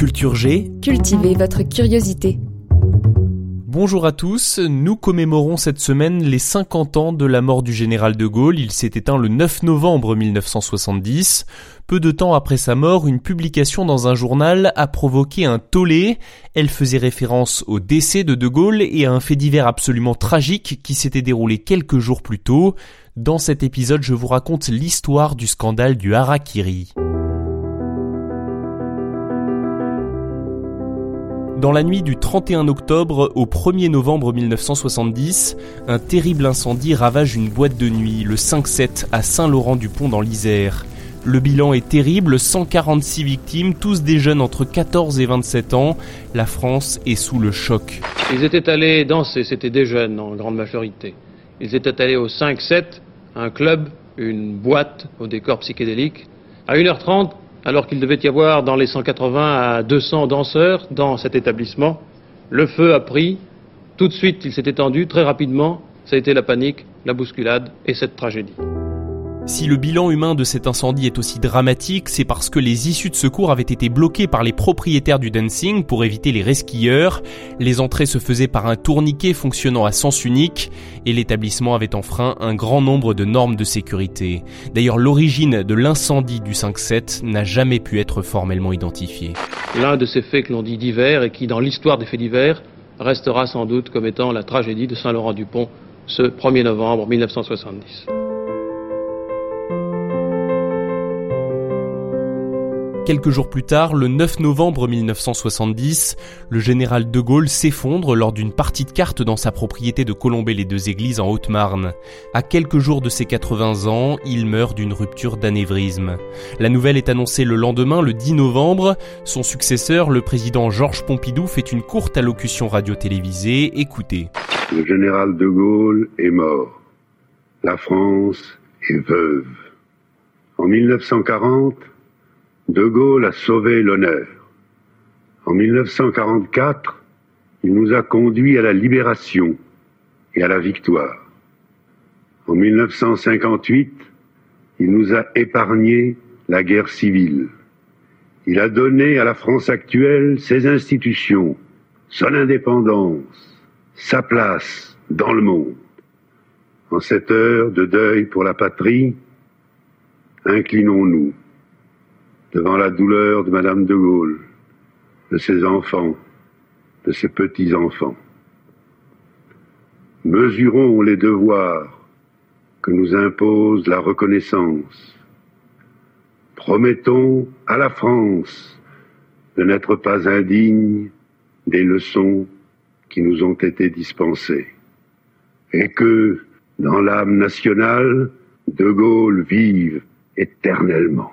Culture G. Cultivez votre curiosité. Bonjour à tous, nous commémorons cette semaine les 50 ans de la mort du général de Gaulle. Il s'est éteint le 9 novembre 1970. Peu de temps après sa mort, une publication dans un journal a provoqué un tollé. Elle faisait référence au décès de de Gaulle et à un fait divers absolument tragique qui s'était déroulé quelques jours plus tôt. Dans cet épisode, je vous raconte l'histoire du scandale du Harakiri. Dans la nuit du 31 octobre au 1er novembre 1970, un terrible incendie ravage une boîte de nuit, le 5-7 à Saint-Laurent-du-Pont dans l'Isère. Le bilan est terrible, 146 victimes, tous des jeunes entre 14 et 27 ans. La France est sous le choc. Ils étaient allés danser, c'était des jeunes en grande majorité. Ils étaient allés au 5-7, un club, une boîte au décor psychédélique. À 1h30, alors qu'il devait y avoir dans les 180 à 200 danseurs dans cet établissement. Le feu a pris, tout de suite il s'est étendu très rapidement, ça a été la panique, la bousculade et cette tragédie. Si le bilan humain de cet incendie est aussi dramatique, c'est parce que les issues de secours avaient été bloquées par les propriétaires du dancing pour éviter les resquilleurs. Les entrées se faisaient par un tourniquet fonctionnant à sens unique et l'établissement avait enfreint un grand nombre de normes de sécurité. D'ailleurs, l'origine de l'incendie du 5-7 n'a jamais pu être formellement identifiée. L'un de ces faits que l'on dit divers et qui, dans l'histoire des faits divers, restera sans doute comme étant la tragédie de Saint-Laurent-du-Pont ce 1er novembre 1970. Quelques jours plus tard, le 9 novembre 1970, le général de Gaulle s'effondre lors d'une partie de cartes dans sa propriété de Colombey-les-Deux-Églises en Haute-Marne. À quelques jours de ses 80 ans, il meurt d'une rupture d'anévrisme. La nouvelle est annoncée le lendemain, le 10 novembre. Son successeur, le président Georges Pompidou, fait une courte allocution radio-télévisée. Écoutez. Le général de Gaulle est mort. La France est veuve. En 1940, de Gaulle a sauvé l'honneur. En 1944, il nous a conduits à la libération et à la victoire. En 1958, il nous a épargné la guerre civile. Il a donné à la France actuelle ses institutions, son indépendance, sa place dans le monde. En cette heure de deuil pour la patrie, inclinons-nous devant la douleur de Madame de Gaulle, de ses enfants, de ses petits-enfants. Mesurons les devoirs que nous impose la reconnaissance. Promettons à la France de n'être pas indigne des leçons qui nous ont été dispensées et que, dans l'âme nationale, De Gaulle vive éternellement.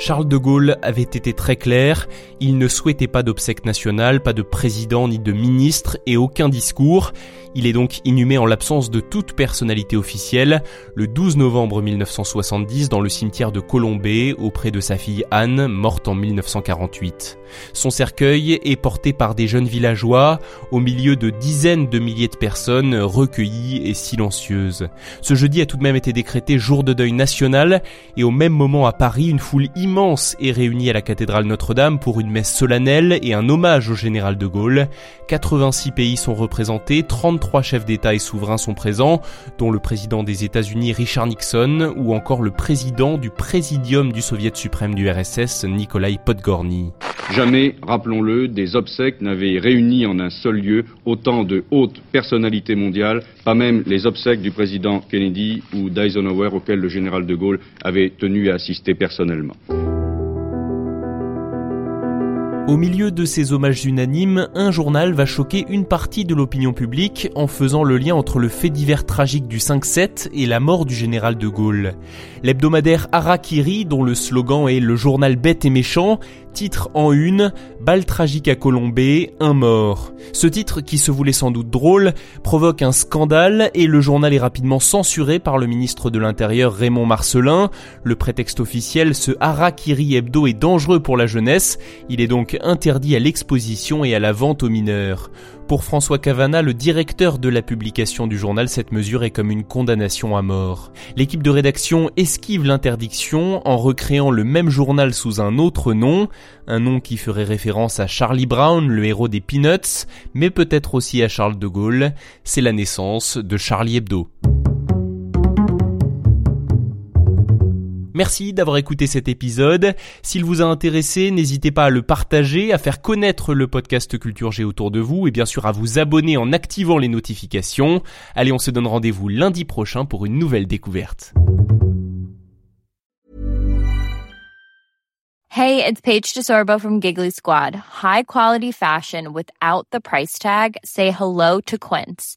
Charles de Gaulle avait été très clair, il ne souhaitait pas d'obsèques nationales, pas de président ni de ministre et aucun discours. Il est donc inhumé en l'absence de toute personnalité officielle le 12 novembre 1970 dans le cimetière de Colombey auprès de sa fille Anne, morte en 1948. Son cercueil est porté par des jeunes villageois au milieu de dizaines de milliers de personnes recueillies et silencieuses. Ce jeudi a tout de même été décrété jour de deuil national et au même moment à Paris, une foule immense est réunie à la cathédrale Notre-Dame pour une messe solennelle et un hommage au général de Gaulle. 86 pays sont représentés, 33 chefs d'État et souverains sont présents, dont le président des États-Unis Richard Nixon ou encore le président du Présidium du Soviet suprême du RSS Nikolai Podgorny. Jamais, rappelons-le, des obsèques n'avaient réuni en un seul lieu autant de hautes personnalités mondiales, pas même les obsèques du président Kennedy ou d'Eisenhower auxquelles le général de Gaulle avait tenu à assister personnellement. Au milieu de ces hommages unanimes, un journal va choquer une partie de l'opinion publique en faisant le lien entre le fait divers tragique du 5-7 et la mort du général de Gaulle. L'hebdomadaire Harakiri, dont le slogan est le journal bête et méchant, titre en une Balle tragique à Colombey, un mort. Ce titre, qui se voulait sans doute drôle, provoque un scandale et le journal est rapidement censuré par le ministre de l'Intérieur Raymond Marcelin. Le prétexte officiel, ce Harakiri hebdo est dangereux pour la jeunesse. Il est donc interdit à l'exposition et à la vente aux mineurs. Pour François Cavana, le directeur de la publication du journal, cette mesure est comme une condamnation à mort. L'équipe de rédaction esquive l'interdiction en recréant le même journal sous un autre nom, un nom qui ferait référence à Charlie Brown, le héros des Peanuts, mais peut-être aussi à Charles de Gaulle. C'est la naissance de Charlie Hebdo. Merci d'avoir écouté cet épisode. S'il vous a intéressé, n'hésitez pas à le partager, à faire connaître le podcast Culture G autour de vous et bien sûr à vous abonner en activant les notifications. Allez, on se donne rendez-vous lundi prochain pour une nouvelle découverte. Hey, it's Paige DeSorbo from Giggly Squad. High quality fashion without the price tag. Say hello to Quince.